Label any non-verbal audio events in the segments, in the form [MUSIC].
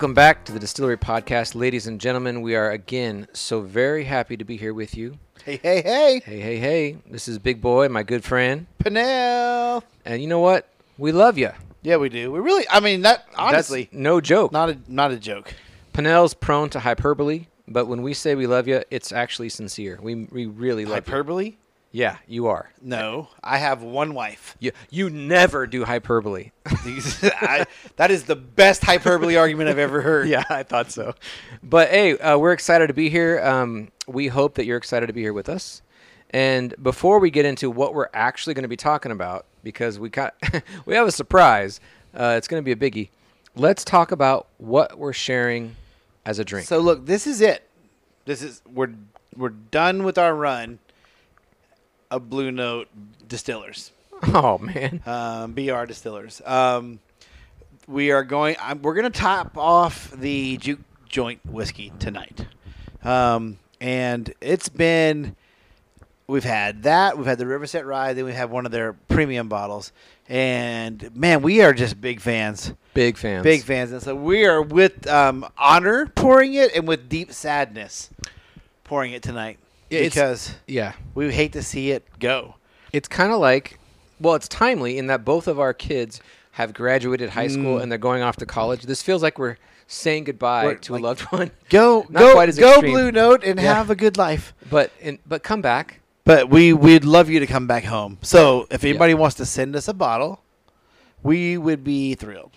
Welcome back to the Distillery Podcast, ladies and gentlemen. We are again so very happy to be here with you. Hey, hey, hey, Hey, hey, hey. This is Big Boy, my good friend. Pinnell. And you know what? We love you. Yeah, we do. We really. I mean, that honestly, no joke. not a not a joke. Pinnell's prone to hyperbole, but when we say we love you, it's actually sincere. We, we really love you. Hyperbole? Yeah, you are. No, I have one wife. You, you never do hyperbole. [LAUGHS] I, that is the best hyperbole argument I've ever heard. [LAUGHS] yeah, I thought so. But hey, uh, we're excited to be here. Um, we hope that you're excited to be here with us. And before we get into what we're actually going to be talking about, because we got [LAUGHS] we have a surprise, uh, it's going to be a biggie. Let's talk about what we're sharing as a drink. So look, this is it. This is we're we're done with our run of Blue Note Distillers, oh man, um, BR Distillers. Um, we are going. I'm, we're going to top off the juke joint whiskey tonight, um, and it's been. We've had that. We've had the Riverset Rye. Then we have one of their premium bottles, and man, we are just big fans. big fans. Big fans, and so we are with um, honor pouring it, and with deep sadness pouring it tonight it's- because Yeah, we hate to see it go. it's kind of like, well, it's timely in that both of our kids have graduated high school Mm. and they're going off to college. This feels like we're saying goodbye We're, to like- a loved one. [LAUGHS] Go, [LAUGHS] Not go, quite as go, extreme. Blue Note, and Yeah. have a good life. But in, but come back. But we we'd love you to come back home. So if anybody wants to send us a bottle, we would be thrilled.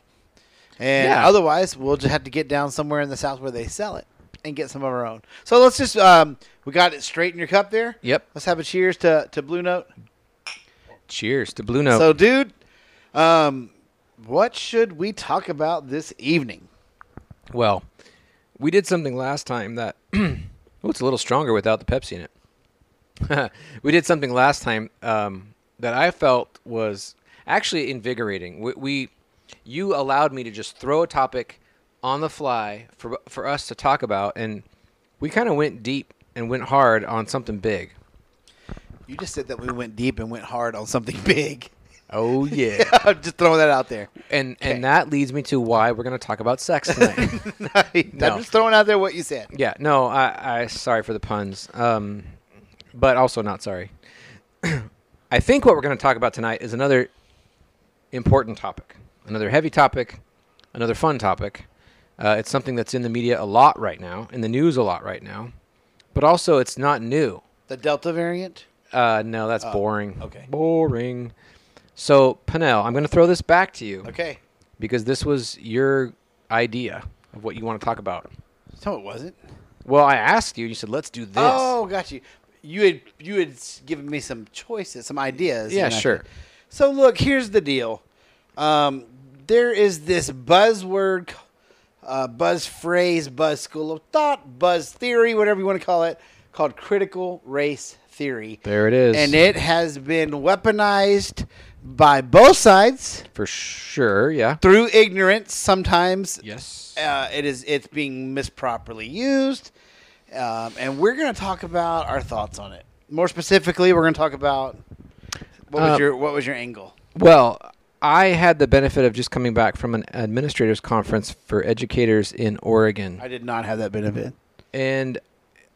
And Yeah. otherwise, we'll just have to get down somewhere in the south where they sell it and get some of our own. So let's just um, we got it straight in your cup there. Yep. Let's have a cheers to to Blue Note. Cheers to Blue Note. So, dude, um, what should we talk about this evening? well, we did something last time that [CLEARS THROAT] oh, it's a little stronger without the Pepsi in it. [LAUGHS] we did something last time um, that I felt was actually invigorating. We, we you allowed me to just throw a topic on the fly for for us to talk about, and we kind of went deep and went hard on something big. You just said that we went deep and went hard on something [LAUGHS] big. Oh yeah. [LAUGHS] I'm just throwing that out there. And Okay. and that leads me to why we're going to talk about sex tonight. [LAUGHS] No. I'm just throwing out there what you said. yeah, no, I, I sorry for the puns, um, but also not sorry. [CLEARS THROAT] I think what we're going to talk about tonight is another important topic, another heavy topic, another fun topic. Uh, it's something that's in the media a lot right now, in the news a lot right now, but also it's not new. The Delta variant. Uh, no, that's Oh, boring. okay. Boring. So, Pinnell, I'm going to throw this back to you Okay. because this was your idea of what you want to talk about. No, it wasn't. Well, I asked you, and you said, "Let's do this." Oh, got you. You had you had given me some choices, some ideas. Yeah, sure. said- So look, here's the deal. Um, there is this buzzword, uh, buzz phrase, buzz school of thought, buzz theory, whatever you want to call it, called critical race theory. there it is, and it has been weaponized by both sides for sure. Yeah. through ignorance. Sometimes Yes. uh, it is it's being misproperly used, um, and we're going to talk about our thoughts on it. More specifically, we're going to talk about what was Uh, your what was your angle? Well, I had the benefit of just coming back from an administrators conference for educators in Oregon, I did not have that benefit. and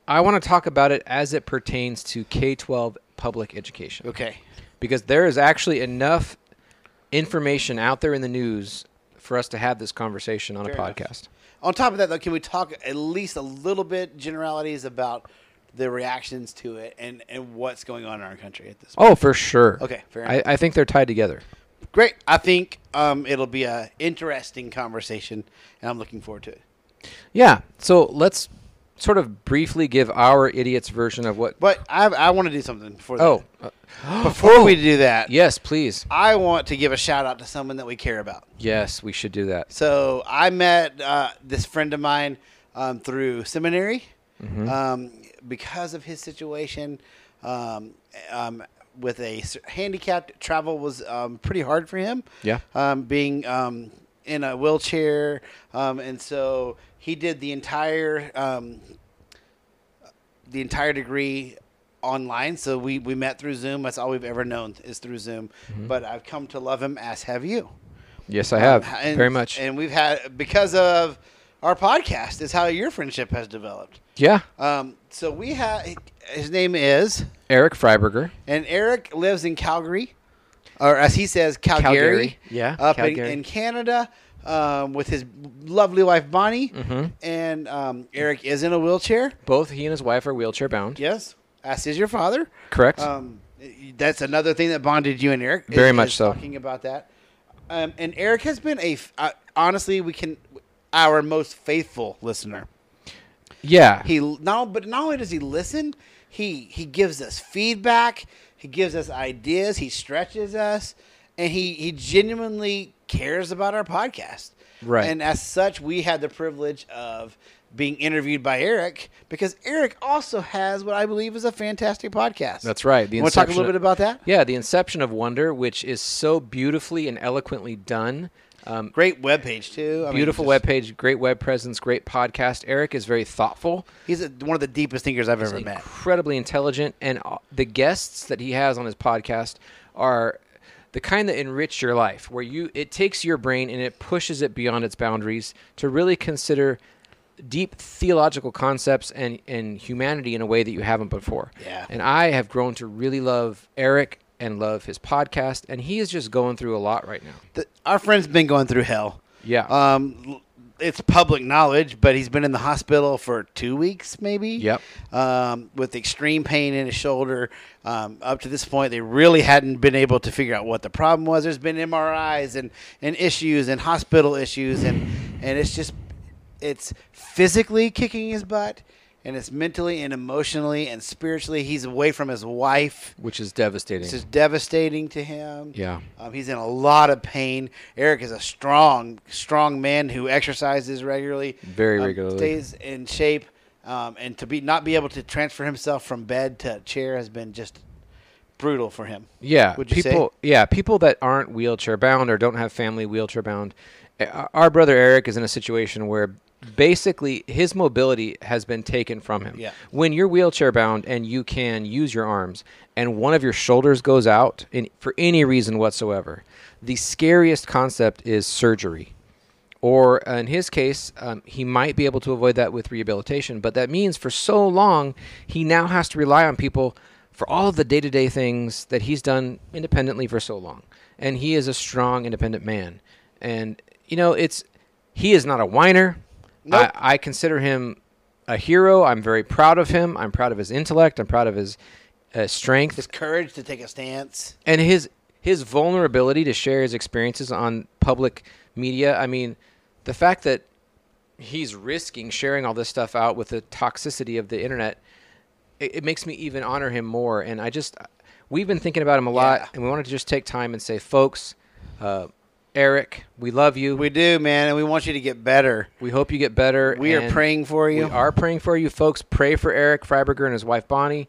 I want to talk about it as it pertains to K-12 public education. Okay, because there is actually enough information out there in the news for us to have this conversation on Fair a enough. podcast. on top of that, though, can we talk at least a little bit generalities about the reactions to it and and what's going on in our country at this oh, point? Oh, for sure. Okay, fair I, enough. I think they're tied together. Great. I think um, it'll be a interesting conversation, and I'm looking forward to it. Yeah. So let's sort of briefly give our idiot's version of what. But I, I want to do something before that. Oh, [GASPS] before we do that, yes, please. I want to give a shout out to someone that we care about. Yes, we should do that. So I met uh, this friend of mine um, through seminary Mm-hmm. um, because of his situation. Um, um, with a handicapped, travel was um, pretty hard for him. Yeah. um, being um, in a wheelchair, um, and so he did the entire um, the entire degree online. So we we met through Zoom. That's all we've ever known is through Zoom. Mm-hmm. But I've come to love him, as have you. Yes, I have Um, and, very much. And we've had because of our podcast is how your friendship has developed. Yeah. Um, so we have his name is, Erik Freiburger. and Erik lives in Calgary, or as he says, Calgary, Calgary. Yeah, up in, Calgary. in Canada, um, with his lovely wife Bonnie, Mhm. and um, Erik is in a wheelchair. Both he and his wife are wheelchair bound. Yes, as is your father. Correct. Um, that's another thing that bonded you and Erik. is- Very much is so. Talking about that, um, and Erik has been a uh, honestly, we can our most faithful listener. yeah. He not, but not only does he listen, he he gives us feedback. He gives us ideas. He stretches us, and he he genuinely cares about our podcast. Right. And as such, we had the privilege of being interviewed by Erik because Erik also has what I believe is a fantastic podcast. That's right. The You want to talk a little of- bit about that? Yeah, the inception of wonder, which is so beautifully and eloquently done. Um, Great webpage too. I mean, beautiful web page, great web presence, great podcast. Erik is very thoughtful, He's a, one of the deepest thinkers I've ever met. incredibly intelligent, and uh, the guests that he has on his podcast are the kind that enrich your life, where you it takes your brain and it pushes it beyond its boundaries to really consider deep theological concepts and, and humanity in a way that you haven't before. Yeah. And I have grown to really love Erik and love his podcast, and he is just going through a lot right now. The, our friend's been going through hell. Yeah. Um, it's public knowledge, but he's been in the hospital for two weeks, maybe. Yep. Um, with extreme pain in his shoulder. Um, up to this point, they really hadn't been able to figure out what the problem was. There's been MRIs and, and issues and hospital issues, and and it's just it's physically kicking his butt, and it's mentally and emotionally and spiritually. He's away from his wife. which is devastating. This is devastating to him. yeah. Um, he's in a lot of pain. Erik is a strong, strong man who exercises regularly, Very um, regularly. stays in shape, um, and to be not be able to transfer himself from bed to chair has been just brutal for him. Yeah, Would you say? people. Yeah, people that aren't wheelchair bound or don't have family wheelchair bound. uh, Our brother Erik is in a situation where basically his mobility has been taken from him. Yeah. When you're wheelchair bound and you can use your arms, and one of your shoulders goes out in, for any reason whatsoever, the scariest concept is surgery. Or uh, in his case, um, he might be able to avoid that with rehabilitation, but that means for so long he now has to rely on people for all of the day to day things that he's done independently for so long. And he is a strong, independent man. And, you know, it's he is not a whiner. Nope. I, I consider him a hero. I'm very proud of him. I'm proud of his intellect. I'm proud of his uh, strength His courage to take a stance. and his his vulnerability to share his experiences on public media. I mean, the fact that he's risking sharing all this stuff out with the toxicity of the internet, it, it makes me even honor him more. And I just, we've been thinking about him a lot, and we wanted to just take time and say, folks, uh, Erik, we love you. We do, man, and we want you to get better. We hope you get better. We are praying for you. We are praying for you, folks. Pray for Erik Freiburger and his wife Bonnie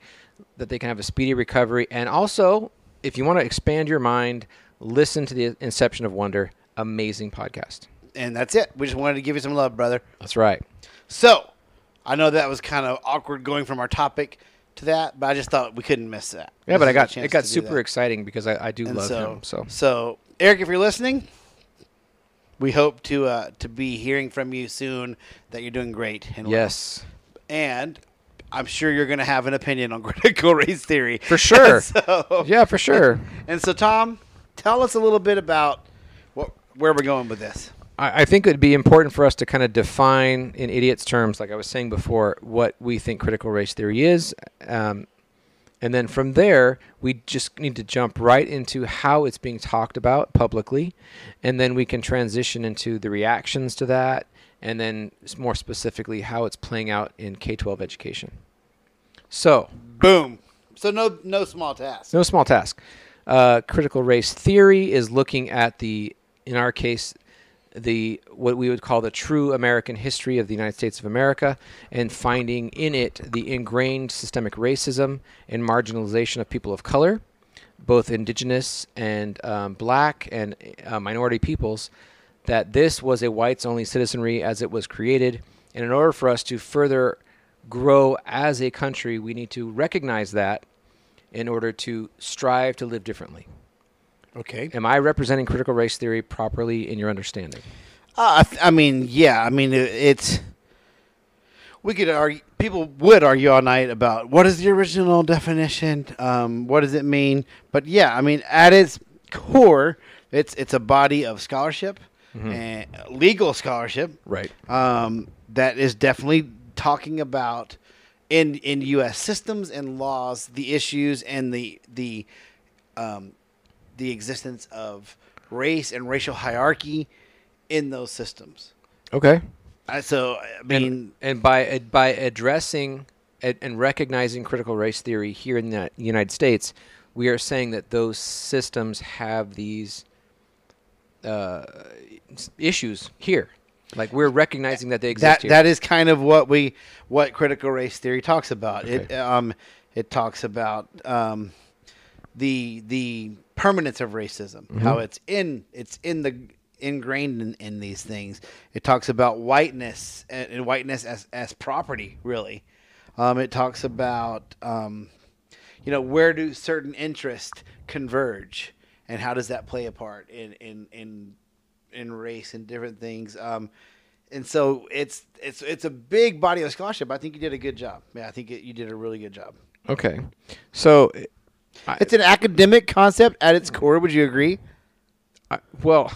that they can have a speedy recovery. And also, if you want to expand your mind, listen to the Inception of Wonder. Amazing podcast. and that's it. We just wanted to give you some love, brother. That's right. So, I know that was kind of awkward going from our topic to that, but I just thought we couldn't miss that. Yeah, but I got it got super that. exciting because I, I do And love so, him. So so Erik, if you're listening, we hope to uh, to be hearing from you soon that you're doing great. And well. yes, and I'm sure you're going to have an opinion on [LAUGHS] critical race theory For sure. [LAUGHS] so, yeah, for sure. [LAUGHS] And so, Tom, tell us a little bit about what where we're going with this. I, I think it would be important for us to kind of define in idiots' terms, like I was saying before, what we think critical race theory is. Um, and then from there, we just need to jump right into how it's being talked about publicly. And then we can transition into the reactions to that. And then more specifically, how it's playing out in K 12 education. So, Boom. So no no small task. no small task. Uh, critical race theory is looking at the, in our case, the what we would call the true American history of the United States of America, and finding in it the ingrained systemic racism and marginalization of people of color, both indigenous and um, black and uh, minority peoples. That this was a whites-only citizenry as it was created, and in order for us to further grow as a country, we need to recognize that in order to strive to live differently. Okay. Am I representing critical race theory properly in your understanding? Uh, I, I mean, yeah. I mean, it, it's we could argue. People would argue all night about what is the original definition. Um, what does it mean? But yeah, I mean, at its core, it's it's a body of scholarship and legal scholarship Right. um, that is definitely talking about in in U.S. systems and laws the issues and the the um, the existence of race and racial hierarchy in those systems. Okay. Uh, so I mean, and, and by by addressing and, and recognizing critical race theory here in the United States, we are saying that those systems have these uh, issues here. Like we're recognizing that they exist that here. that is kind of what we what critical race theory talks about. It um it talks about um the the permanence of racism, Mm-hmm. how it's in it's in the ingrained in, in these things. It talks about whiteness and, and whiteness as as property, really. Um, it talks about um, you know where do certain interests converge and how does that play a part in in in in race and different things um and so it's it's it's a big body of scholarship i think you did a good job yeah i think it, you did a really good job okay. So, it's an academic concept at its core would you agree I, well,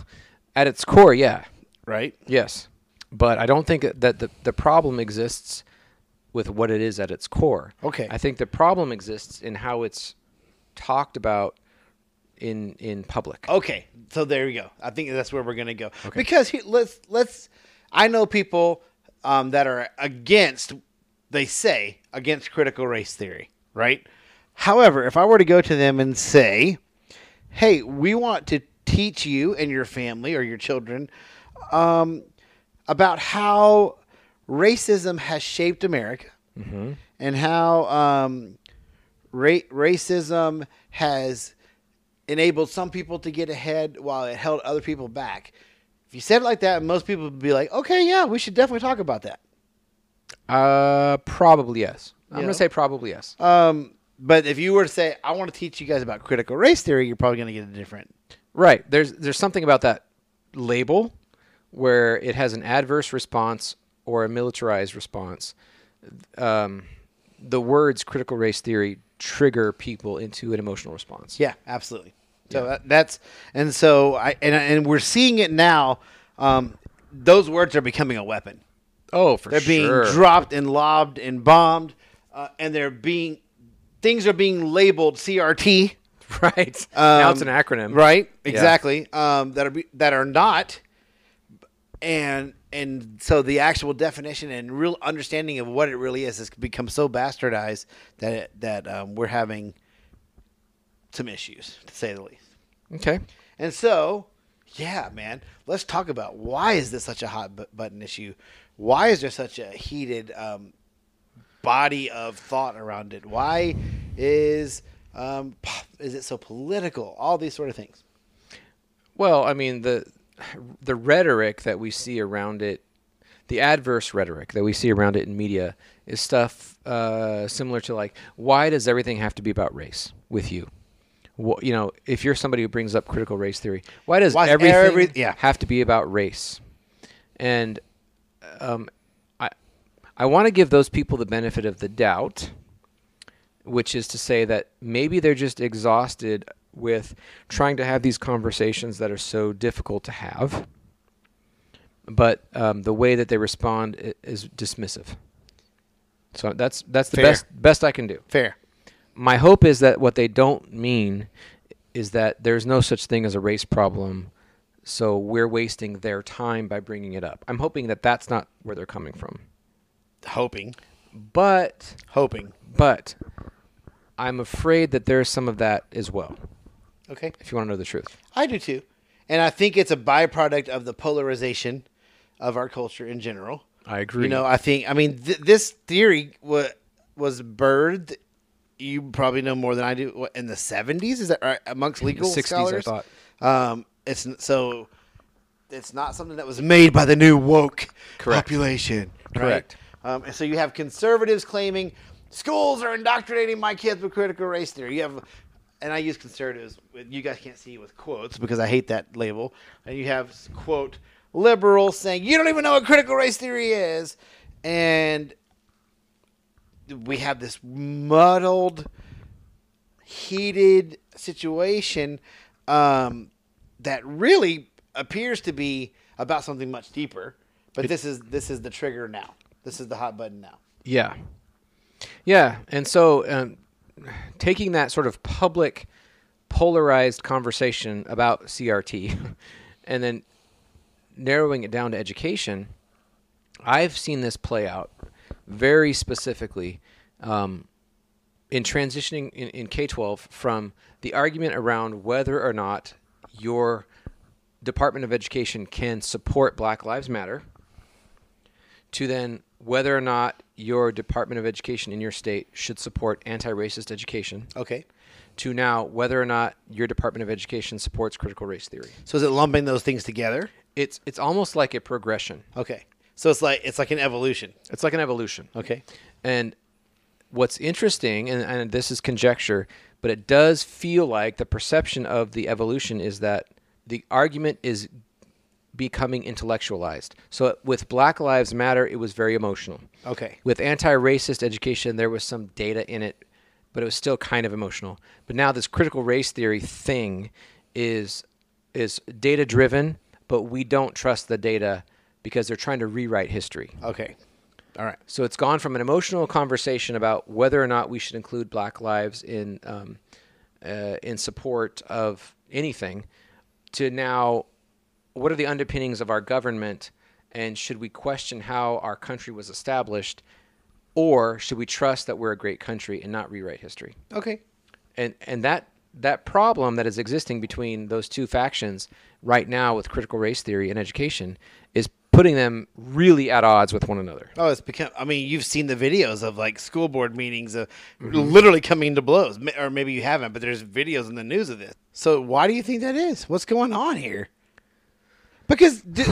at its core, yeah, right yes, but I don't think that the the problem exists with what it is at its core. Okay. I think the problem exists in how it's talked about in in public. okay so there you go i think that's where we're gonna go okay. because he, let's let's i know people um, that are against they say against critical race theory right however if i were to go to them and say hey we want to teach you and your family or your children um, about how racism has shaped america and how um, ra- racism has enabled some people to get ahead while it held other people back. If you said it like that, most people would be like, "Okay, yeah, we should definitely talk about that." Uh, probably yes. I'm gonna say probably yes. Um, but if you were to say, "I want to teach you guys about critical race theory," you're probably going to get a different. Right. There's there's something about that label where it has an adverse response or a militarized response. Um, the words critical race theory trigger people into an emotional response. Yeah, absolutely. So that, that's and so I and and we're seeing it now. Um, those words are becoming a weapon. Oh, for sure. They're being dropped and lobbed and bombed, uh, and they're being things are being labeled CRT. right. now it's Um, an acronym. Right, exactly. Um, that are be, that are not, and and so the actual definition and real understanding of what it really is has become so bastardized that it, that um, we're having some issues, to say the least. Okay. And so, yeah, man, let's talk about why is this such a hot button issue? Why is there such a heated um, body of thought around it? Why is um, is it so political? All these sort of things. Well, I mean the the rhetoric that we see around it, the adverse rhetoric that we see around it in media is stuff uh, similar to like, why does everything have to be about race with you? Wh- you know, if you're somebody who brings up critical race theory, why does Why everything every- yeah. have to be about race? And um, I want to give those people the benefit of the doubt which is to say that maybe they're just exhausted with trying to have these conversations that are so difficult to have. But um, the way that they respond is dismissive. So that's that's the Fair. best best I can do. Fair. My hope is that what they don't mean is that there's no such thing as a race problem. So we're wasting their time by bringing it up. I'm hoping that that's not where they're coming from. Hoping. But Hoping. but I'm afraid that there's some of that as well. Okay. If you want to know the truth. I do too. And I think it's a byproduct of the polarization of our culture in general. I agree. You know, I think, I mean, th- this theory wa- was birthed, you probably know more than I do, what, in the 70s? Is that right? Amongst legal 60s, I scholars? thought. Um, it's so it's not something that was made by the new woke Correct. population. right? Correct. Um, and so you have conservatives claiming schools are indoctrinating my kids with critical race theory. You have, and I use conservatives. You guys can't see with quotes because I hate that label. And you have quote liberals saying you don't even know what critical race theory is, and we have this muddled, heated situation um, that really appears to be about something much deeper. But this is this is the trigger now. This is the hot button now. Yeah. Yeah. And so um, taking that sort of public, polarized conversation about CRT [LAUGHS] and then narrowing it down to education, I've seen this play out very specifically um, in transitioning in, in K 12 from the argument around whether or not your Department of Education can support Black Lives Matter to then whether or not your Department of Education in your state should support anti racist education Okay. to now whether or not your Department of Education supports critical race theory. So is it lumping those things together? It's it's almost like a progression. Okay. So it's like it's like an evolution. It's like an evolution. Okay. And what's interesting, and, and this is conjecture, but it does feel like the perception of the evolution is that the argument is becoming intellectualized. So with Black Lives Matter, it was very emotional. Okay. With anti-racist education, there was some data in it, but it was still kind of emotional. But now this critical race theory thing is is data driven, but we don't trust the data because they're trying to rewrite history. Okay. All right. So it's gone from an emotional conversation about whether or not we should include Black lives in um, uh, in support of anything, to now, what are the underpinnings of our government, and should we question how our country was established, or should we trust that we're a great country and not rewrite history? Okay. and and that that problem that is existing between those two factions right now with critical race theory and education is putting them really at odds with one another. Oh, it's become. I mean, you've seen the videos of like school board meetings of literally coming to blows, or maybe you haven't, but there's videos in the news of this. So why do you think that is? What's going on here? Because d-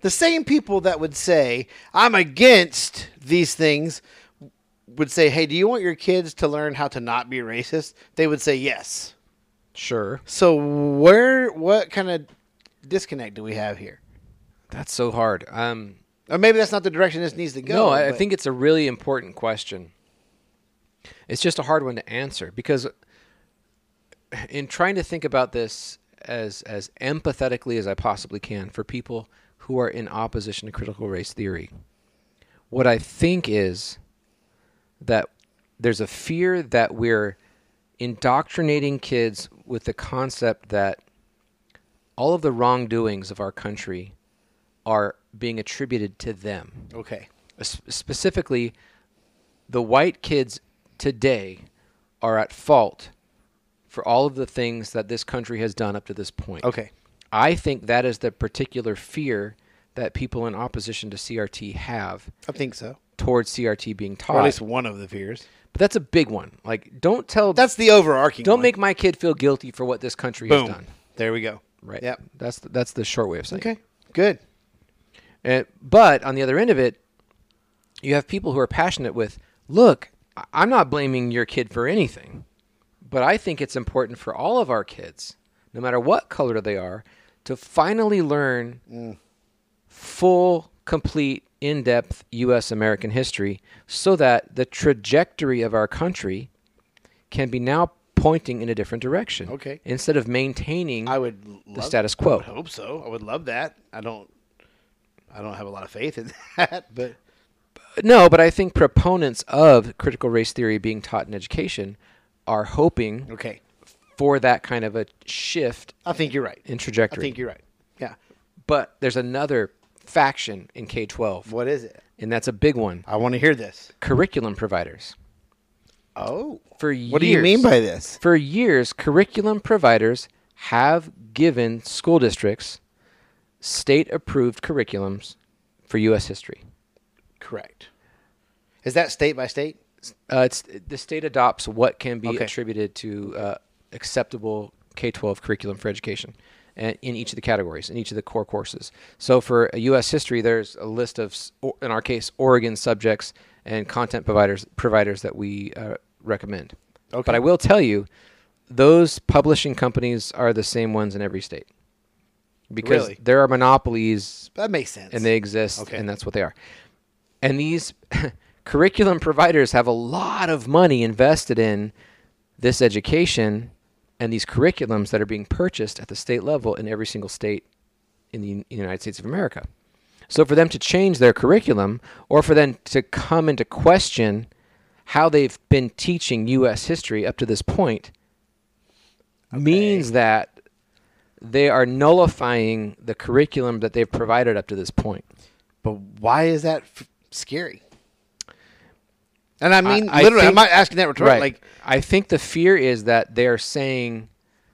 the same people that would say I'm against these things would say, "Hey, do you want your kids to learn how to not be racist?" They would say yes. Sure, So where, what kind of disconnect do we have here? that's so hard. Um, Or maybe that's not the direction this needs to go. no, I, I think it's a really important question. It's just a hard one to answer because in trying to think about this as as empathetically as I possibly can for people who are in opposition to critical race theory, what I think is that there's a fear that we're indoctrinating kids with the concept that all of the wrongdoings of our country are being attributed to them. okay. S- specifically, the white kids today are at fault for all of the things that this country has done up to this point. Okay. I think that is the particular fear that people in opposition to CRT have I think so. towards CRT being taught. Or at least one of the fears. but that's a big one. Like, don't tell, That's the overarching. don't one. make my kid feel guilty for what this country boom. has done. There we go. Right. Yep. That's the, that's the short way of saying. it. Okay. Good. And, but on the other end of it, you have people who are passionate with, look, I'm not blaming your kid for anything, but I think it's important for all of our kids, no matter what color they are, to finally learn mm. full, complete, in depth U.S. American history so that the trajectory of our country can be now pointing in a different direction. Okay. Instead of maintaining I would love, status I quo. would hope so. I would love that. I don't. I don't have a lot of faith in [LAUGHS] that, but No, but I think proponents of critical race theory being taught in education are hoping okay. for that kind of a shift I think you're right. in trajectory. I think you're right. Yeah. but there's another faction in K 12, What is it? and that's a big one I want to hear this. curriculum providers. Oh. For years, What do you mean by this? For years, curriculum providers have given school districts state approved curriculums for U.S. history. Correct. Is that state by state? Uh, it's the state adopts what can be Okay. attributed to uh, acceptable K-12 curriculum for education, and in each of the categories, in each of the core courses. So for U.S. history, there's a list of, in our case, Oregon subjects and content providers providers that we uh, recommend. Okay. But I will tell you, those publishing companies are the same ones in every state. because Really? there are monopolies That makes sense. and they exist Okay. and that's what they are. And these [LAUGHS] curriculum providers have a lot of money invested in this education and these curriculums that are being purchased at the state level in every single state in the United States of America. So for them to change their curriculum or for them to come into question how they've been teaching US history up to this point means that they are nullifying the curriculum that they've provided up to this point. but why is that f- scary? And I mean, I literally, I'm think- not asking that rhetorically. Like, I think the fear is that they are saying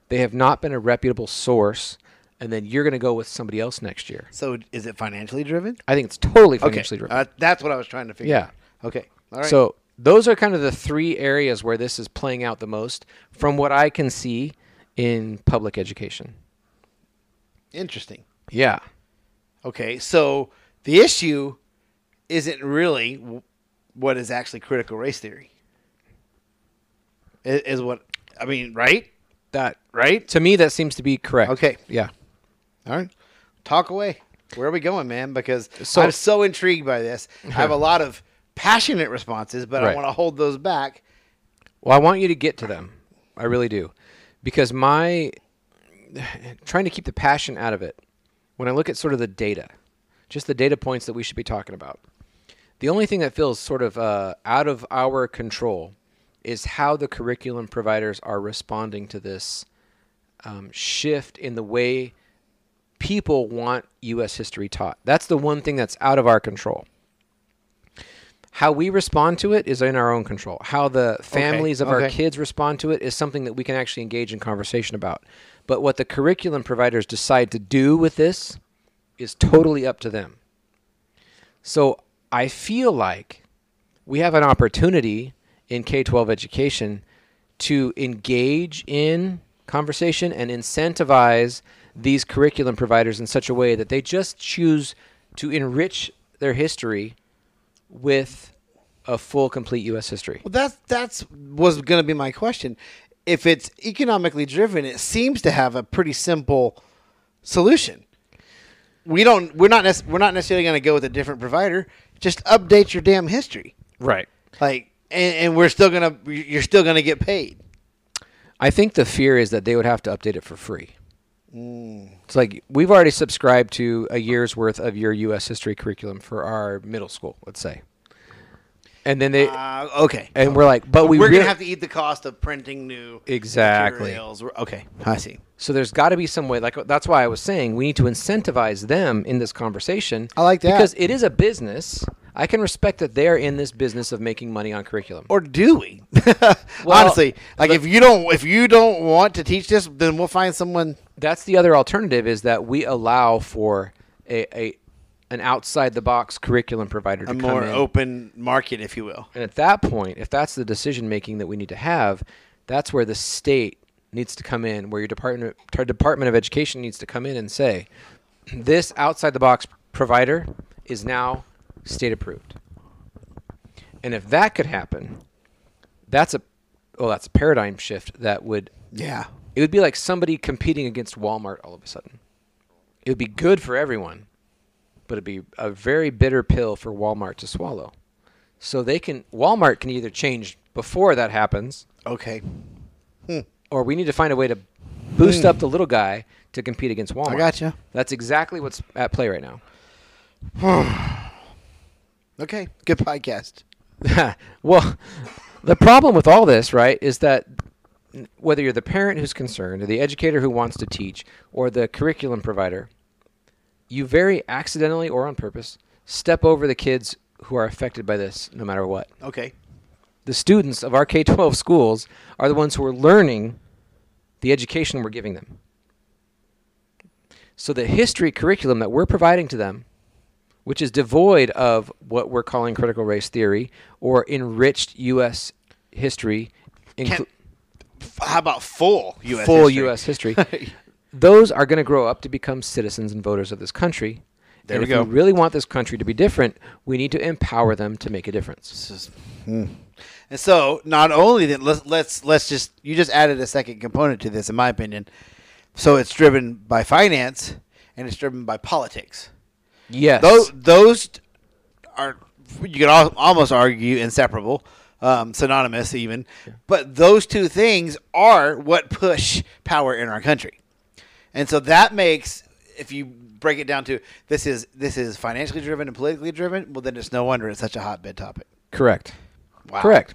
they have not been a reputable source, and then you're going to go with somebody else next year. so is it financially driven? I think it's totally Okay, financially driven. uh, that's what I was trying to figure. Yeah. out. Okay. All right. So those are kind of the three areas where this is playing out the most, from what I can see in public education. interesting. Yeah. Okay. So the issue isn't really what is actually critical race theory. Is, is what I mean, right? That Right. to me that seems to be correct. Okay. Yeah. All right. Talk away. Where are we going, man? Because So- I'm so intrigued by this. I have a lot of [LAUGHS] passionate responses, but I want to hold those back. Well, I want you to get to them. I really do. Because my [SIGHS] trying to keep the passion out of it, when I look at sort of the data, just the data points that we should be talking about, the only thing that feels sort of uh, out of our control is how the curriculum providers are responding to this um, shift in the way people want U.S. history taught. That's the one thing that's out of our control. How we respond to it is in our own control. How the families of our kids respond to it is something that we can actually engage in conversation about. But what the curriculum providers decide to do with this is totally up to them. So I feel like we have an opportunity in K 12 education to engage in conversation and incentivize these curriculum providers in such a way that they just choose to enrich their history with a full, complete U.S. history. Well, that's that's was going to be my question. If it's economically driven, it seems to have a pretty simple solution. We don't. We're not. Nec- we're not necessarily going to go with a different provider. Just update your damn history. Right. Like, and, and we're still gonna. You're still gonna get paid. I think the fear is that they would have to update it for free. Mm. It's like we've already subscribed to a year's worth of your U.S. history curriculum for our middle school, let's say, and then they Uh, okay. and we're like, but we we're really, gonna have to eat the cost of printing new Exactly. materials. Okay, I see. so there's got to be some way. Like that's why I was saying we need to incentivize them in this conversation. I like that. because it is a business. I can respect that they're in this business of making money on curriculum. Or do we? [LAUGHS] Well, Honestly, like if you don't, if you don't want to teach this, then we'll find someone. that's the other alternative is that we allow for a, a an outside the box curriculum provider to A more in. open market, if you will. And at that point, if that's the decision making that we need to have, that's where the state needs to come in, where your department Department of Education needs to come in and say, [CLEARS THROAT] this outside the box provider is now state approved. And if that could happen, that's a well, that's a paradigm shift that would Yeah. it would be like somebody competing against Walmart all of a sudden. It would be good for everyone, but it'd be a very bitter pill for Walmart to swallow. So they can Walmart can either change before that happens, Okay. or we need to find a way to boost hmm. up the little guy to compete against Walmart. I gotcha. That's exactly what's at play right now. [SIGHS] Okay. Good podcast. [LAUGHS] well, the problem with all this, right, is that whether you're the parent who's concerned, or the educator who wants to teach, or the curriculum provider, you very accidentally or on purpose step over the kids who are affected by this no matter what. Okay. The students of our K 12 schools are the ones who are learning the education we're giving them. So the history curriculum that we're providing to them, which is devoid of what we're calling critical race theory or enriched U.S. history, inclu- How about full U.S. full history? U.S. history, [LAUGHS] those are going to grow up to become citizens and voters of this country. There and we if go. we really want this country to be different, we need to empower them to make a difference. Is- hmm. And so, not only then, let's let's let's just you just added a second component to this, in my opinion. So it's driven by finance, and it's driven by politics. Yes. Those those are you could al- almost argue inseparable, um, synonymous even. But those two things are what push power in our country, and so that makes if you break it down to this is this is financially driven and politically driven. Well, then it's no wonder it's such a hotbed topic. Correct. Wow. Correct.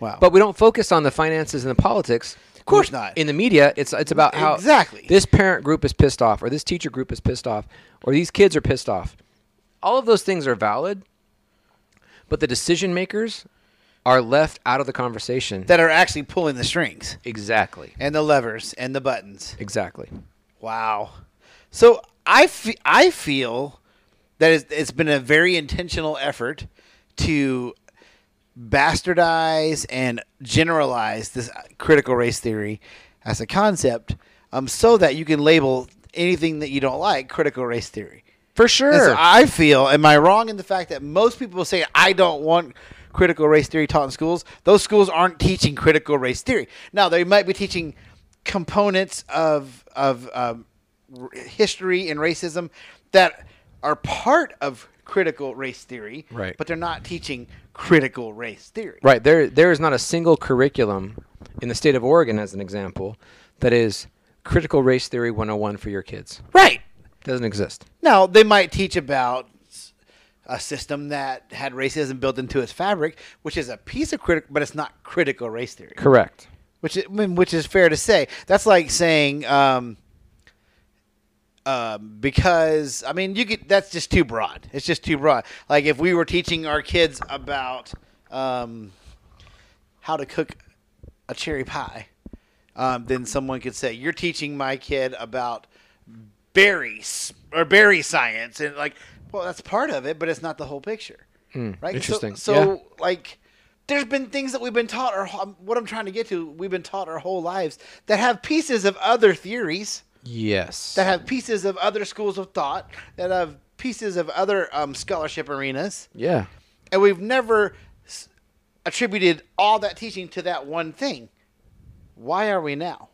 Wow. But we don't focus on the finances and the politics. Of course not. In the media, it's it's about how Exactly. this parent group is pissed off, or this teacher group is pissed off, or these kids are pissed off. All of those things are valid, but the decision makers are left out of the conversation. that are actually pulling the strings exactly. and the levers and the buttons. Exactly. Wow. So I fe- I feel that it's, it's been a very intentional effort to bastardize and generalize this critical race theory as a concept, um, so that you can label anything that you don't like critical race theory. For sure. so I feel, am I wrong in the fact that most people say I don't want critical race theory taught in schools? Those schools aren't teaching critical race theory. Now they might be teaching components of of um, r- history and racism that are part of critical race theory, Right. But they're not teaching critical race theory, Right. There there is not a single curriculum in the state of Oregon as an example that is critical race theory 101 for your kids. Right. Doesn't exist. Now they might teach about a system that had racism built into its fabric, which is a piece of critical, but it's not critical race theory. Correct. Which is, I mean, which is fair to say. That's like saying um, um, because I mean you could that's just too broad. It's just too broad. Like if we were teaching our kids about um, how to cook a cherry pie, um, then someone could say you're teaching my kid about berries or berry science, and like, well, that's part of it, but it's not the whole picture, right? So- interesting. So, Yeah. like. There's been things that we've been taught, or what I'm trying to get to, we've been taught our whole lives that have pieces of other theories Yes. that have pieces of other schools of thought, that have pieces of other um, scholarship arenas, yeah. and we've never s- attributed all that teaching to that one thing. Why are we now?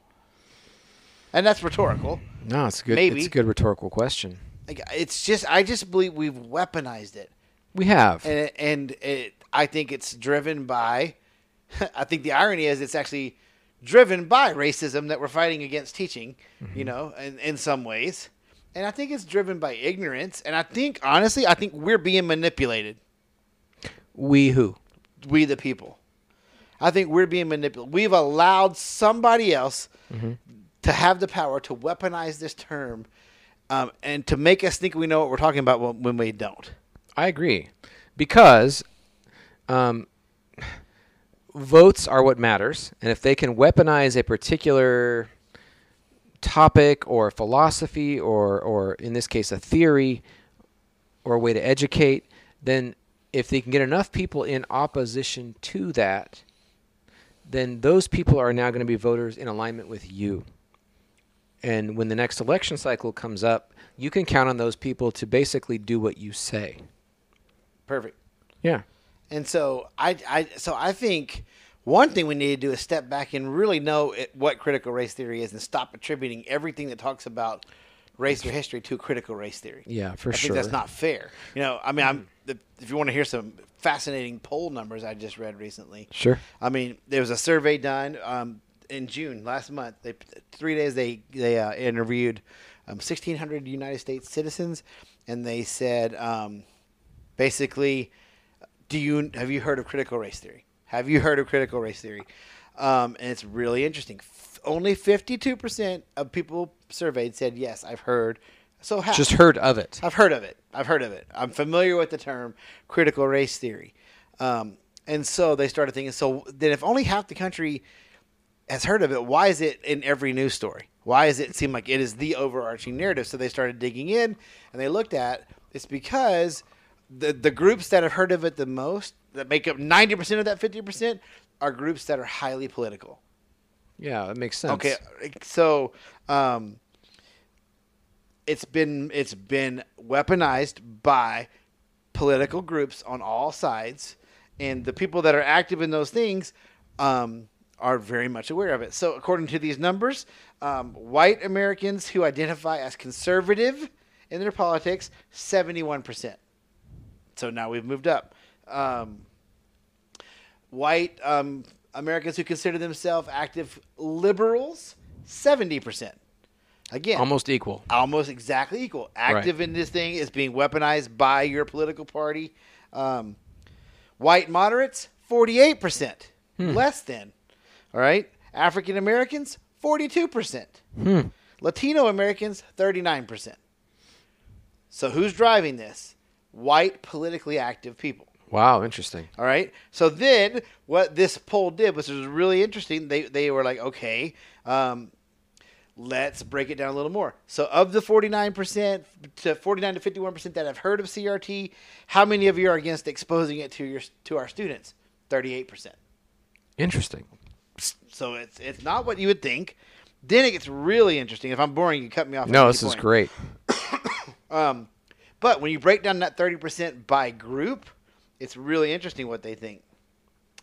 And that's rhetorical. No, it's good. Maybe. It's a good rhetorical question. Like, it's just, I just believe we've weaponized it, We have. and and it, I think it's driven by. [LAUGHS] I think the irony is it's actually driven by racism that we're fighting against teaching. You know, in, in some ways. And I think it's driven by ignorance. And I think, honestly, I think we're being manipulated. we who? we the people. I think we're being manipulated. We've allowed somebody else to have the power to weaponize this term um, and to make us think we know what we're talking about when, when we don't. I agree, because um, votes are what matters, and if they can weaponize a particular topic or philosophy, or or in this case a theory, or a way to educate, then if they can get enough people in opposition to that, then those people are now going to be voters in alignment with you. And when the next election cycle comes up, you can count on those people to basically do what you say. Perfect. Yeah. And so I, I so I think one thing we need to do is step back and really know it, what critical race theory is and stop attributing everything that talks about race or history to critical race theory. Yeah, for I sure. I think that's not fair. You know, I mean, I'm if you want to hear some fascinating poll numbers I just read recently. Sure. I mean, there was a survey done um, in June last month. They three days they they uh, interviewed um, 1,600 United States citizens, and they said um, basically, do you have you heard of critical race theory? Have you heard of critical race theory? Um, and it's really interesting. F- only 52% of people surveyed said yes, I've heard. So. Just heard of it. I've heard of it. I've heard of it. I'm familiar with the term critical race theory. Um, and so they started thinking, so then if only half the country has heard of it, why is it in every news story? Why does it seem like it is the overarching narrative? So they started digging in and they looked at it's because the the groups that have heard of it the most, that make up 90% of that 50%, are groups that are highly political. Yeah, that makes sense. Okay, so um, it's been it's been weaponized by political groups on all sides, and the people that are active in those things um, are very much aware of it. So, according to these numbers, um, white Americans who identify as conservative in their politics, 71%. So now we've moved up. Um, white um, Americans who consider themselves active liberals, 70%. Again, Almost equal. almost exactly equal. Active in this thing is being weaponized by your political party. Um, white moderates, 48%. Less than. All right. African Americans, 42%. Hmm. Latino Americans, 39%. So who's driving this? White politically active people. Wow, interesting. All right. So then, what this poll did, which was really interesting, they they were like, okay, um, let's break it down a little more. So, of the forty nine percent to forty nine to fifty one percent that have heard of CRT, how many of you are against exposing it to your to our students? Thirty eight percent. Interesting. So it's it's not what you would think. Then it gets really interesting. If I'm boring, you cut me off. No, this is great. [COUGHS] Um, but when you break down that 30% by group, it's really interesting what they think.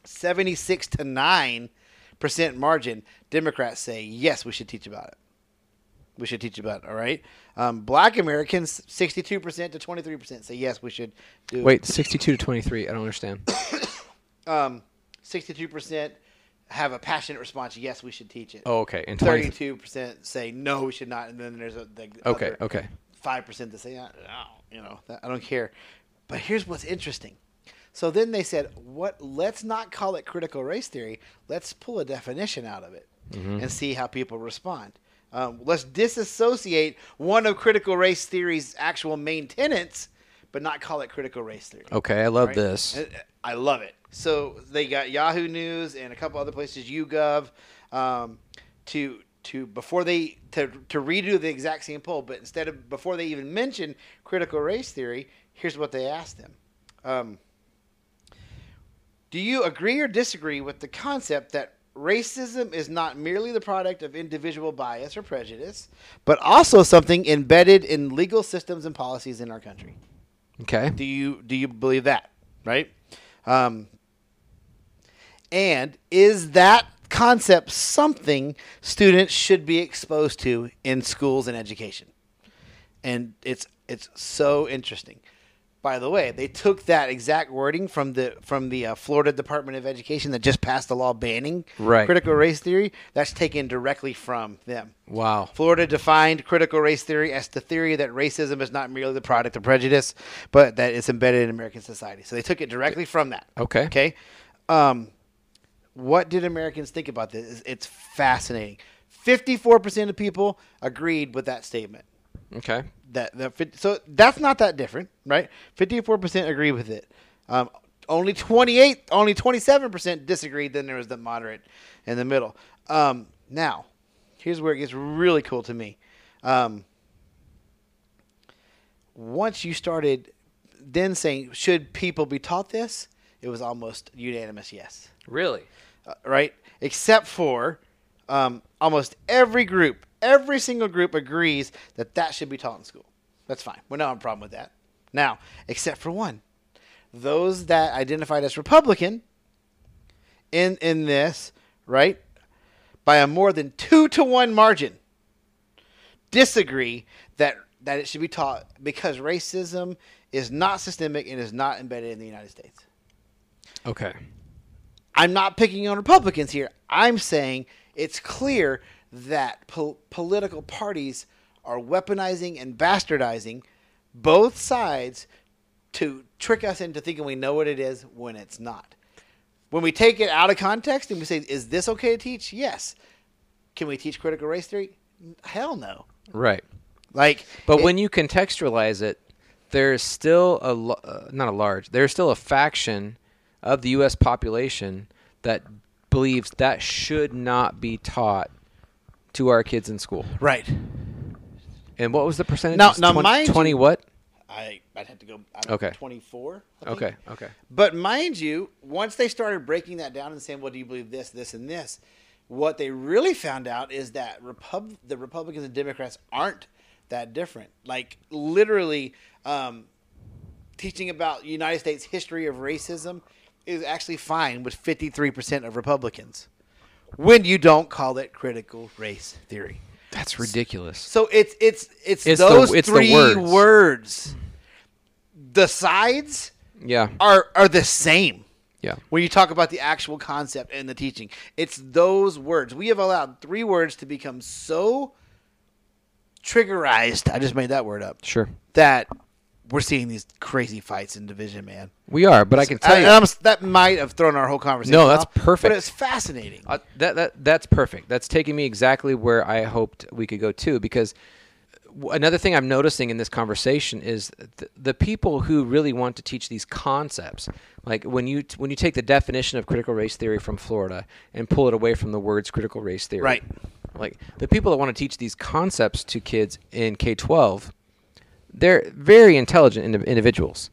76 to 9% margin, Democrats say, yes, we should teach about it. We should teach about it, all right? Um, black Americans, 62% to 23% say, yes, we should do Wait, 62 to 23. I don't understand. [COUGHS] Um, 62% have a passionate response, yes, we should teach it. Oh, okay. And 32% say, no, we should not. And then there's a the Okay, okay. five percent that say, "Ah, no, you know, that, I don't care. But here's what's interesting. So then they said, "What? Let's not call it critical race theory. Let's pull a definition out of it and see how people respond. Um, let's disassociate one of critical race theory's actual main tenets, but not call it critical race theory." Okay, I love right? this. Uh, I love it. So they got Yahoo News and a couple other places, YouGov, um, to to before they to to redo the exact same poll, but instead of before they even mention critical race theory, here's what they asked them. Um, do you agree or disagree with the concept that racism is not merely the product of individual bias or prejudice, but also something embedded in legal systems and policies in our country? Okay. Do you do you believe that? Right? Um, and is that concept something students should be exposed to in schools and education? And it's it's so interesting. By the way, they took that exact wording from the from the uh, Florida Department of Education that just passed a law banning Right. critical race theory. That's taken directly from them. Wow. Florida defined critical race theory as the theory that racism is not merely the product of prejudice, but that it's embedded in American society. So they took it directly from that. Okay. Okay. Um, what did Americans think about this? It's- fascinating. Fifty-four percent of people agreed with that statement. Okay. That the so that's not that different, right? Fifty-four percent agree with it. Um, only twenty-eight, only twenty-seven percent disagreed. Then there was the moderate in the middle. Um, now, here's where it gets really cool to me. Um, once you started then saying, should people be taught this? It was almost unanimous yes Really? uh, right? Except for um, almost every group, every single group agrees that that should be taught in school. That's fine. We don't have a problem with that. Now, except for one, those that identified as Republican in in this, right, by a more than two to one margin, disagree that that it should be taught because racism is not systemic and is not embedded in the United States. Okay. I'm not picking on Republicans here. I'm saying it's clear that po- political parties are weaponizing and bastardizing both sides to trick us into thinking we know what it is when it's not. When we take it out of context and we say, is this okay to teach? Yes. Can we teach critical race theory? Hell no. Right. Like, But it- when you contextualize it, there's still a uh, not a large. There's still a faction of the U.S. population that believes that should not be taught to our kids in school. right. And what was the percentage? Now- now twen- mind you- twenty what? I, I'd have to go I don't Okay. 24. I think. Okay. Okay. But mind you, once they started breaking that down and saying, "Well, do you believe this, this, and this?" What they really found out is that Repub- the Republicans and Democrats aren't that different. Like literally, um, teaching about United States history of racism is actually fine with 53% of Republicans when you don't call it critical race theory. That's ridiculous. So it's it's it's, It's the- those it's the three words. words. The sides Yeah. are are the same. Yeah. When you talk about the actual concept and the teaching, it's those words. We have allowed three words to become so triggerized. I just made that word up. Sure. That we're seeing these crazy fights in division, man. We are, but I can tell I- you I'm that might have thrown our whole conversation. No, that's off, perfect. But it's fascinating. Uh, that that that's perfect. That's taking me exactly where I hoped we could go too. Because another thing I'm noticing in this conversation is th- the people who really want to teach these concepts, like when you t- when you take the definition of critical race theory from Florida and pull it away from the words critical race theory, Right. Like the people that want to teach these concepts to kids in K-12, they're very intelligent indi- individuals.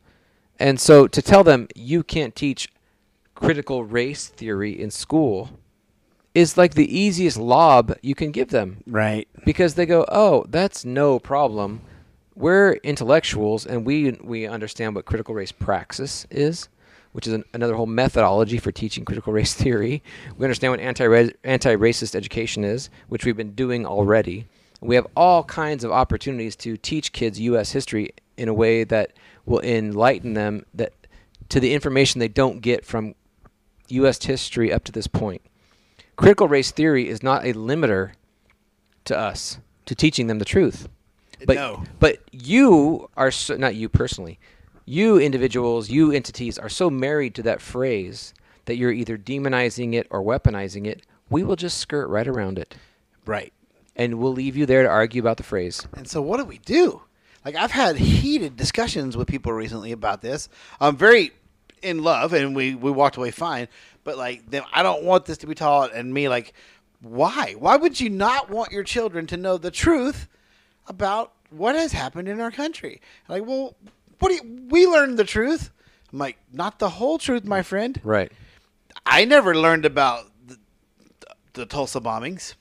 And so to tell them you can't teach critical race theory in school is like the easiest lob you can give them right. because they go, "Oh, that's no problem. We're intellectuals and we we understand what critical race praxis is, which is an, another whole methodology for teaching critical race [LAUGHS] theory. We understand what anti anti-racist education is, which we've been doing already. We have all kinds of opportunities to teach kids U.S. history in a way that will enlighten them that to the information they don't get from U.S. history up to this point. Critical race theory is not a limiter to us to teaching them the truth. But No. but you are so, not you personally. You individuals, you entities are so married to that phrase that you're either demonizing it or weaponizing it. We will just skirt right around it, Right. And we'll leave you there to argue about the phrase. And so, what do we do? Like, I've had heated discussions with people recently about this. I'm very in love, and we we walked away fine. But like, them, I don't want this to be taught, and me like, why? Why would you not want your children to know the truth about what has happened in our country? Like, well, what do you, we learned the truth? I'm like, not the whole truth, my friend. Right. I never learned about the, the Tulsa bombings,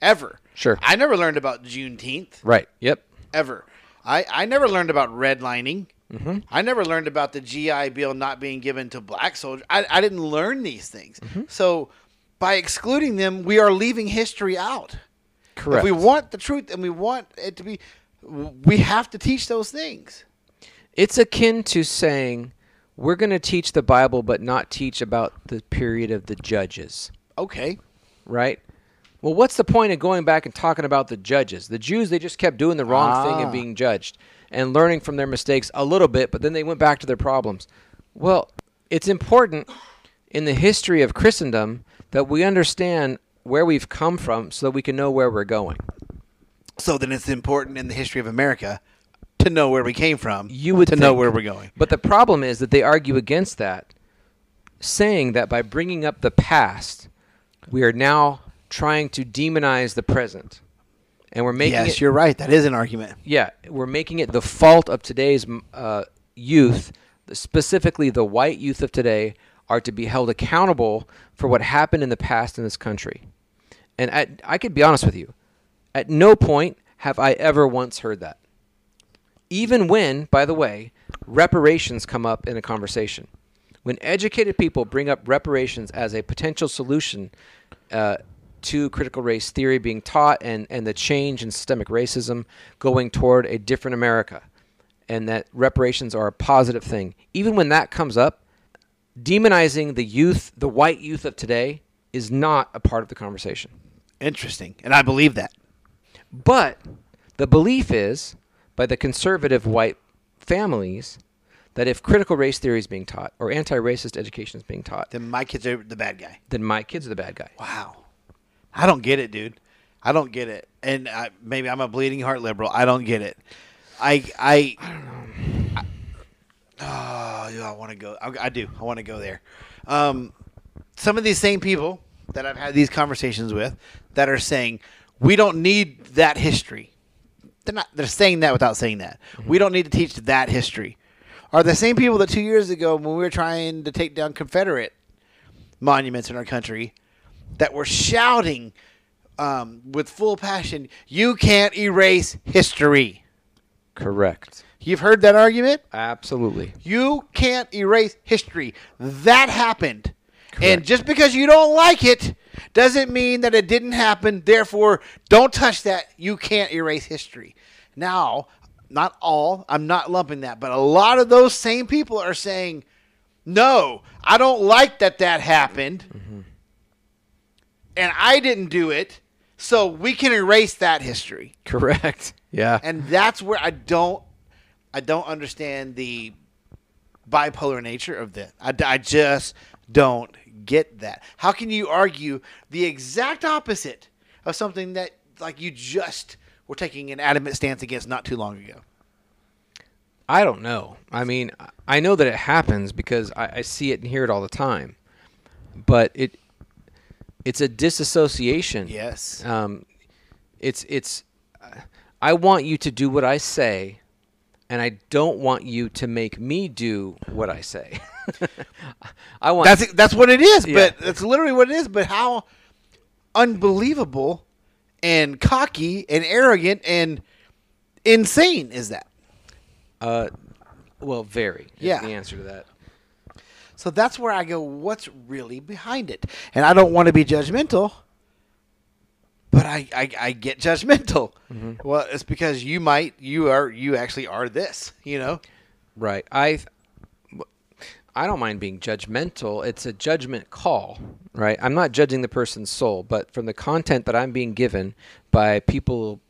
ever. Sure. I never learned about Juneteenth Right. Yep. ever. I, I never learned about redlining. Mm-hmm. I never learned about the GI Bill not being given to black soldiers. I, I didn't learn these things. Mm-hmm. So by excluding them, we are leaving history out. Correct. If we want the truth and we want it to be, we have to teach those things. It's akin to saying we're going to teach the Bible but not teach about the period of the judges. Okay. right? Well, what's the point of going back and talking about the judges? The Jews, they just kept doing the wrong thing Ah. and being judged and learning from their mistakes a little bit, but then they went back to their problems. Well, it's important in the history of Christendom that we understand where we've come from so that we can know where we're going. So then it's important in the history of America to know where we came from. You would to know where we're going. But the problem is that they argue against that, saying that by bringing up the past, we are now trying to demonize the present. And we're making yes, it you're right. That is an argument. yeah, we're making it the fault of today's uh, youth, specifically the white youth of today, are to be held accountable for what happened in the past in this country. And at, I could be honest with you, at no point have I ever once heard that. Even when, by the way, reparations come up in a conversation. When educated people bring up reparations as a potential solution uh, to critical race theory being taught and, and the change in systemic racism going toward a different America, and that reparations are a positive thing, even when that comes up, demonizing the youth, the white youth of today, is not a part of the conversation. Interesting. And I believe that. But the belief is by the conservative white families that if critical race theory is being taught or anti-racist education is being taught, Then my kids are the bad guy. then my kid's are the bad guy. Wow. I don't get it, dude. I don't get it. And I, maybe I'm a bleeding heart liberal. I don't get it. I I, I don't know. oh, I want to go. I, I do. I want to go there. Um, some of these same people that I've had these conversations with that are saying we don't need that history. They're not. They're saying that without saying that. We don't need to teach that history. Are the same people that two years ago when we were trying to take down Confederate monuments in our country that were shouting um, with full passion, "You can't erase history." Correct. You've heard that argument. Absolutely. You can't erase history. That happened. Correct. And just because you don't like it doesn't mean that it didn't happen. Therefore, don't touch that. You can't erase history. Now, not all, I'm not lumping that, but a lot of those same people are saying, no, I don't like that that happened. And I didn't do it. So we can erase that history. [LAUGHS] Correct. Yeah. And that's where I don't I don't understand the bipolar nature of this. I, I just don't get that. How can you argue the exact opposite of something that like you just were taking an adamant stance against not too long ago? I don't know. I mean, I know that it happens because I, I see it and hear it all the time, but it it's a disassociation. Yes. Um, it's it's. I want you to do what I say, and I don't want you to make me do what I say. [LAUGHS] I want That's that's what it is, Yeah. but that's literally what it is. But how unbelievable and cocky and arrogant and insane is that? uh, well, very. is Yeah. The answer to that. So that's where I go, what's really behind it? And I don't want to be judgmental, but I, I, I get judgmental. Mm-hmm. Well, it's because you might, you are, you actually are this, you know? Right. I I don't mind being judgmental. It's a judgment call, right? I'm not judging the person's soul, but from the content that I'm being given by people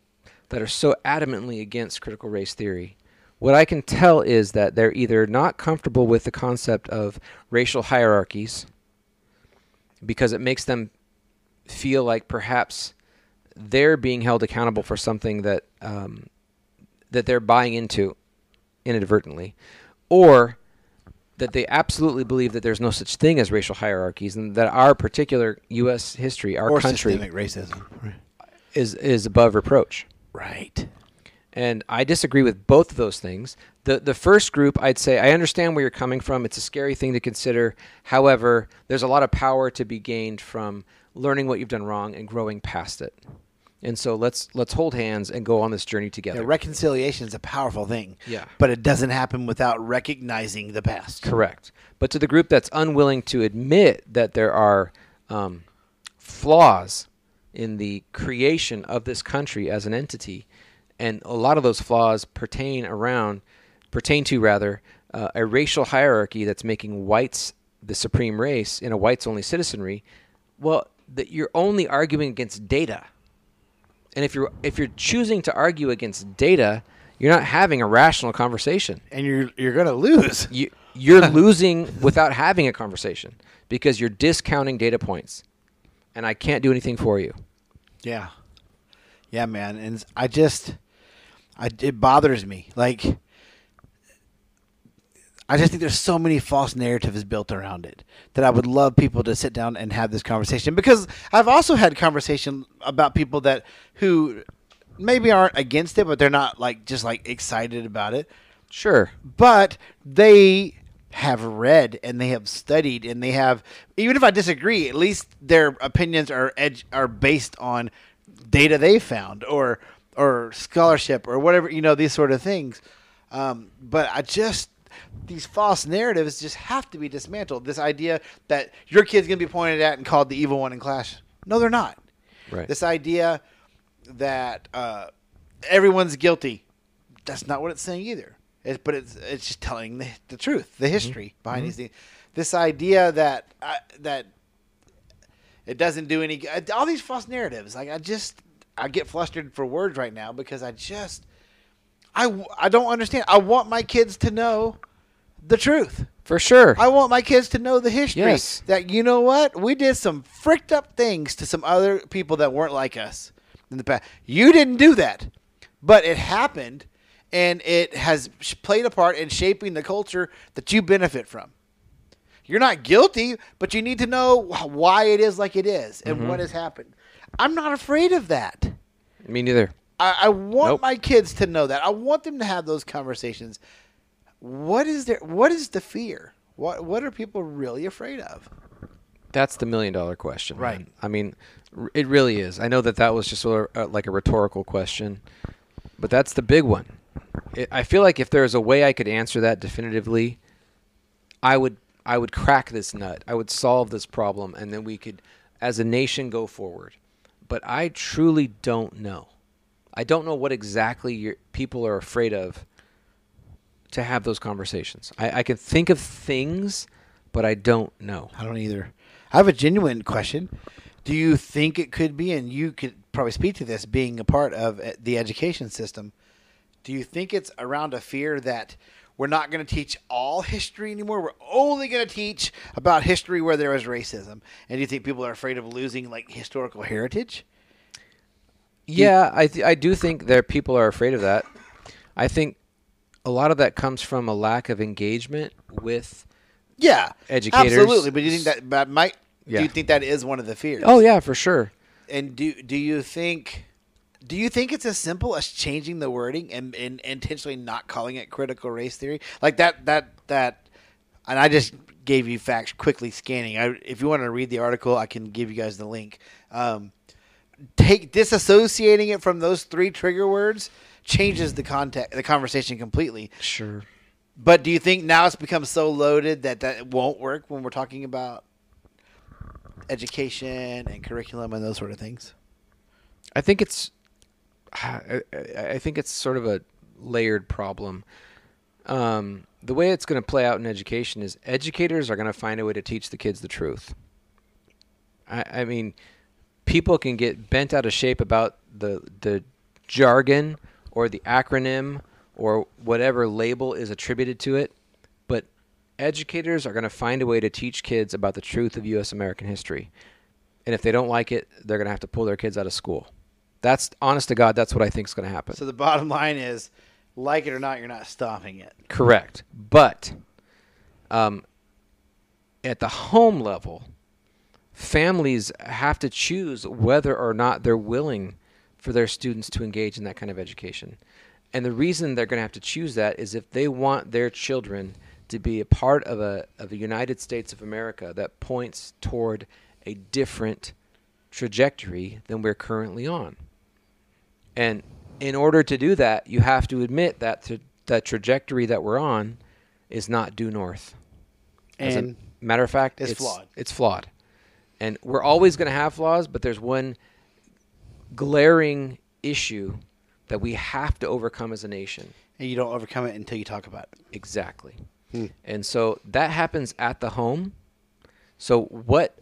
that are so adamantly against critical race theory, what I can tell is that they're either not comfortable with the concept of racial hierarchies because it makes them feel like perhaps they're being held accountable for something that um, that they're buying into inadvertently, or that they absolutely believe that there's no such thing as racial hierarchies and that our particular U.S. history, our or country, racism. is is above reproach. Right. And I disagree with both of those things. The the first group, I'd say, I understand where you're coming from. It's a scary thing to consider. However, there's a lot of power to be gained from learning what you've done wrong and growing past it. And so let's let's hold hands and go on this journey together. Yeah, reconciliation is a powerful thing. Yeah. But it doesn't happen without recognizing the past. Correct. But to the group that's unwilling to admit that there are um, flaws in the creation of this country as an entity, and a lot of those flaws pertain around pertain to rather uh, a racial hierarchy that's making whites the supreme race in a whites only citizenry. Well, that you're only arguing against data. And if you're if you're choosing to argue against data, you're not having a rational conversation And you're you're gonna lose. [LAUGHS] you you're losing without having a conversation because you're discounting data points and i can't do anything for you Yeah. Yeah, man. And I just I it bothers me. Like I just think there's so many false narratives built around it that I would love people to sit down and have this conversation. Because I've also had conversation about people that who maybe aren't against it but they're not like just like excited about it. Sure. But they have read and they have studied and they have even if I disagree, at least their opinions are edge are based on data they found or or scholarship or whatever you know these sort of things. Um, but I just these false narratives just have to be dismantled. This idea that your kid's gonna be pointed at and called the evil one in class. No, they're not. right This idea that uh, everyone's guilty. That's not what it's saying either. It, but it's it's just telling the, the truth, the history behind these things. This idea that uh, that it doesn't do any all these false narratives. Like I just I get flustered for words right now because I just I I don't understand. I want my kids to know the truth. for sure I want my kids to know the history. Yes. That you know what? We did some fricked up things to some other people that weren't like us in the past. You didn't do that. But it happened and it has played a part in shaping the culture that you benefit from. You're not guilty, but you need to know why it is like it is and Mm-hmm. what has happened. I'm not afraid of that. me neither I, I want Nope. my kids to know that. I want them to have those conversations. What is there? What is the fear? What What are people really afraid of? that's the million dollar question Right. man. i mean it really is i know that that was just sort of, like a rhetorical question but that's the big one it, i feel like if there was a way i could answer that definitively i would i would crack this nut i would solve this problem and then we could as a nation go forward. But I truly don't know. I don't know what exactly your, people are afraid of to have those conversations. I, I can think of things, but I don't know. I don't either. I have a genuine question. Do you think it could be, and you could probably speak to this, being a part of uh, the education system? Do you think it's around a fear that we're not going to teach all history anymore? We're only going to teach about history where there was racism. And do you think people are afraid of losing like historical heritage? Yeah, I th- I do think that people are afraid of that. I think a lot of that comes from a lack of engagement with Yeah, Educators. absolutely. But do you think that that might? Yeah. Do you think that is one of the fears? Oh yeah, for sure. And do do you think do you think it's as simple as changing the wording and, and intentionally not calling it critical race theory? Like that that that and I just gave you facts quickly scanning. I, if you want to read the article, I can give you guys the link. Um, take disassociating it from those three trigger words changes the context the conversation completely. Sure. But do you think now it's become so loaded that that won't work when we're talking about education and curriculum and those sort of things? I think it's I, I- think it's sort of a layered problem. Um, the way it's going to play out in education is educators are going to find a way to teach the kids the truth. I, I mean, people can get bent out of shape about the the jargon or the acronym or whatever label is attributed to it, but educators are going to find a way to teach kids about the truth of U.S. American history. And if they don't like it, they're going to have to pull their kids out of school. That's honest to God. That's what I think is going to happen. So the bottom line is, like it or not, you're not stopping it. Correct. But um, at the home level, families have to choose whether or not they're willing for their students to engage in that kind of education. And the reason they're going to have to choose that is if they want their children to be a part of a, of a United States of America that points toward a different trajectory than we're currently on. And in order to do that, you have to admit that to, that trajectory that we're on is not due north. As And a matter of fact, it's it's flawed. It's flawed, and we're always going to have flaws. But there's one glaring issue that we have to overcome as a nation. and you don't overcome it until you talk about it. Exactly. Hmm. And so that happens at the home. So what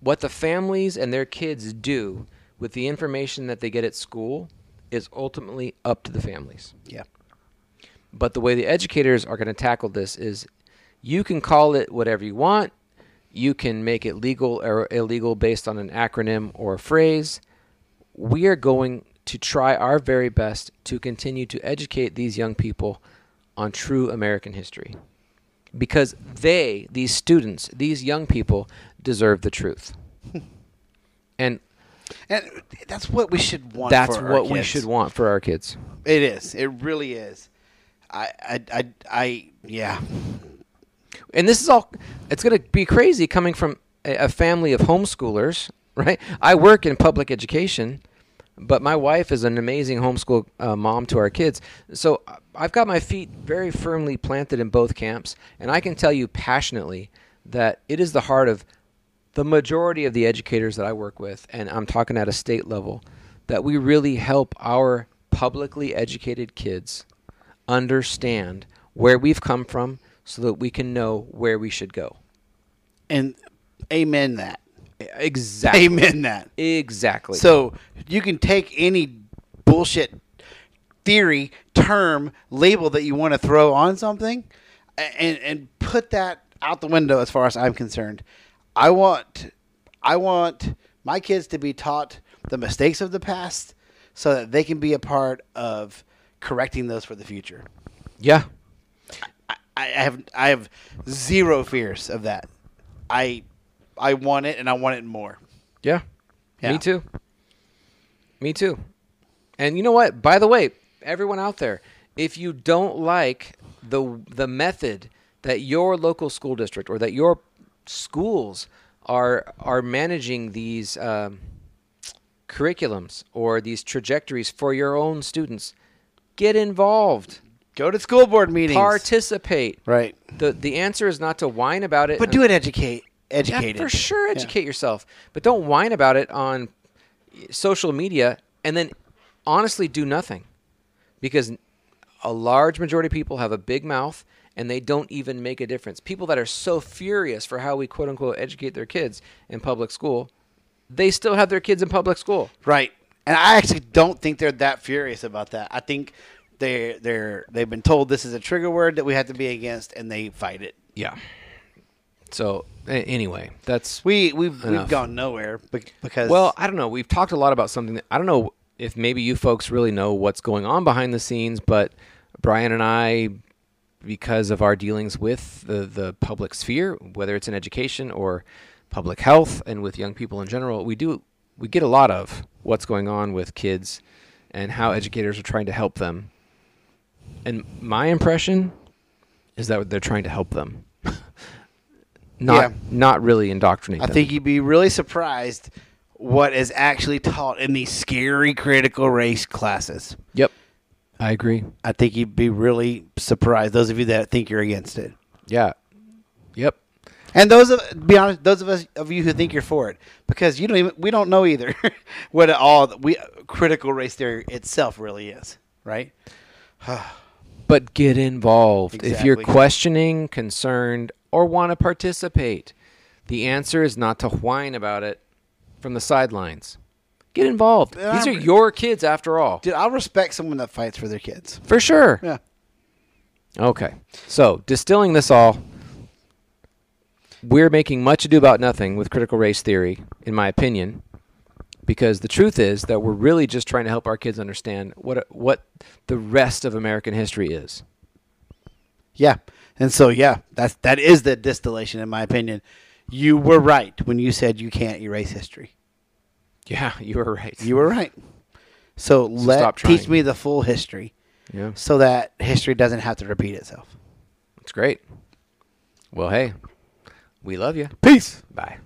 what the families and their kids do with the information that they get at school is ultimately up to the families. Yeah. But the way the educators are going to tackle this is you can call it whatever you want. You can make it legal or illegal based on an acronym or a phrase. We are going to try our very best to continue to educate these young people on true American history. Because they, these students, these young people, deserve the truth. [LAUGHS] and And that's what we should want. that's for our what we should want for our kids. It is. It really is. I, I, I, I yeah. and this is all it's going to be crazy coming from a, a family of homeschoolers [LAUGHS] right i work in public education but my wife is an amazing homeschool uh, mom to our kids so i've got my feet very firmly planted in both camps and i can tell you passionately that it is the heart of the majority of the educators that i work with and i'm talking at a state level that we really help our publicly educated kids understand where we've come from so that we can know where we should go. And amen that. Exactly. Amen that. Exactly. So you can take any bullshit theory, term, label that you want to throw on something, and and put that out the window as far as I'm concerned. I want I want my kids to be taught the mistakes of the past so that they can be a part of correcting those for the future. yeah. I, I have I have zero fears of that. I I want it and I want it more. Yeah. Yeah. Me too. Me too. And you know what? By the way, everyone out there, if you don't like the the method that your local school district or that your schools are are managing these um, curriculums or these trajectories for your own students, get involved. Go to school board meetings. Participate. right. The the answer is not to whine about it. But do it educate. educated. Yeah, for sure, Yeah. educate yourself, but don't whine about it on social media and then honestly do nothing, because a large majority of people have a big mouth and they don't even make a difference. People that are so furious for how we quote unquote educate their kids in public school, they still have their kids in public school. Right. And I actually don't think they're that furious about that. I think they they're they've been told this is a trigger word that we have to be against, and they fight it. Yeah. So anyway, that's We we've we've gone nowhere because Well, I don't know. We've talked a lot about something that I don't know if maybe you folks really know what's going on behind the scenes, but Brian and I, because of our dealings with the, the public sphere, whether it's in education or public health and with young people in general, we do we get a lot of what's going on with kids and how educators are trying to help them. And my impression is that they're trying to help them. [LAUGHS] not Yeah. not really indoctrinate I them. think you'd be really surprised what is actually taught in these scary critical race classes. Yep. I agree. I think you'd be really surprised. Those of you that think you're against it, Yeah. Yep. and those of be honest, those of us of you who think you're for it, because you don't even we don't know either [LAUGHS] what all we critical race theory itself really is, right? [SIGHS] But get involved. If you're questioning, concerned, or want to participate, the answer is not to whine about it from the sidelines. Get involved. Yeah, These are I'm- your kids after all. Dude, I'll respect someone that fights for their kids. For sure. Yeah. Okay. So, distilling this all, we're making much ado about nothing with critical race theory, in my opinion, because the truth is that we're really just trying to help our kids understand what what the rest of American history is. Yeah. And so yeah, that's that is the distillation in my opinion. You were right when you said you can't erase history. Yeah, [LAUGHS] you were right. You were right. So, let stop teach me the full history yeah, so that history doesn't have to repeat itself. it's great. Well, hey, we love you. Peace. Bye.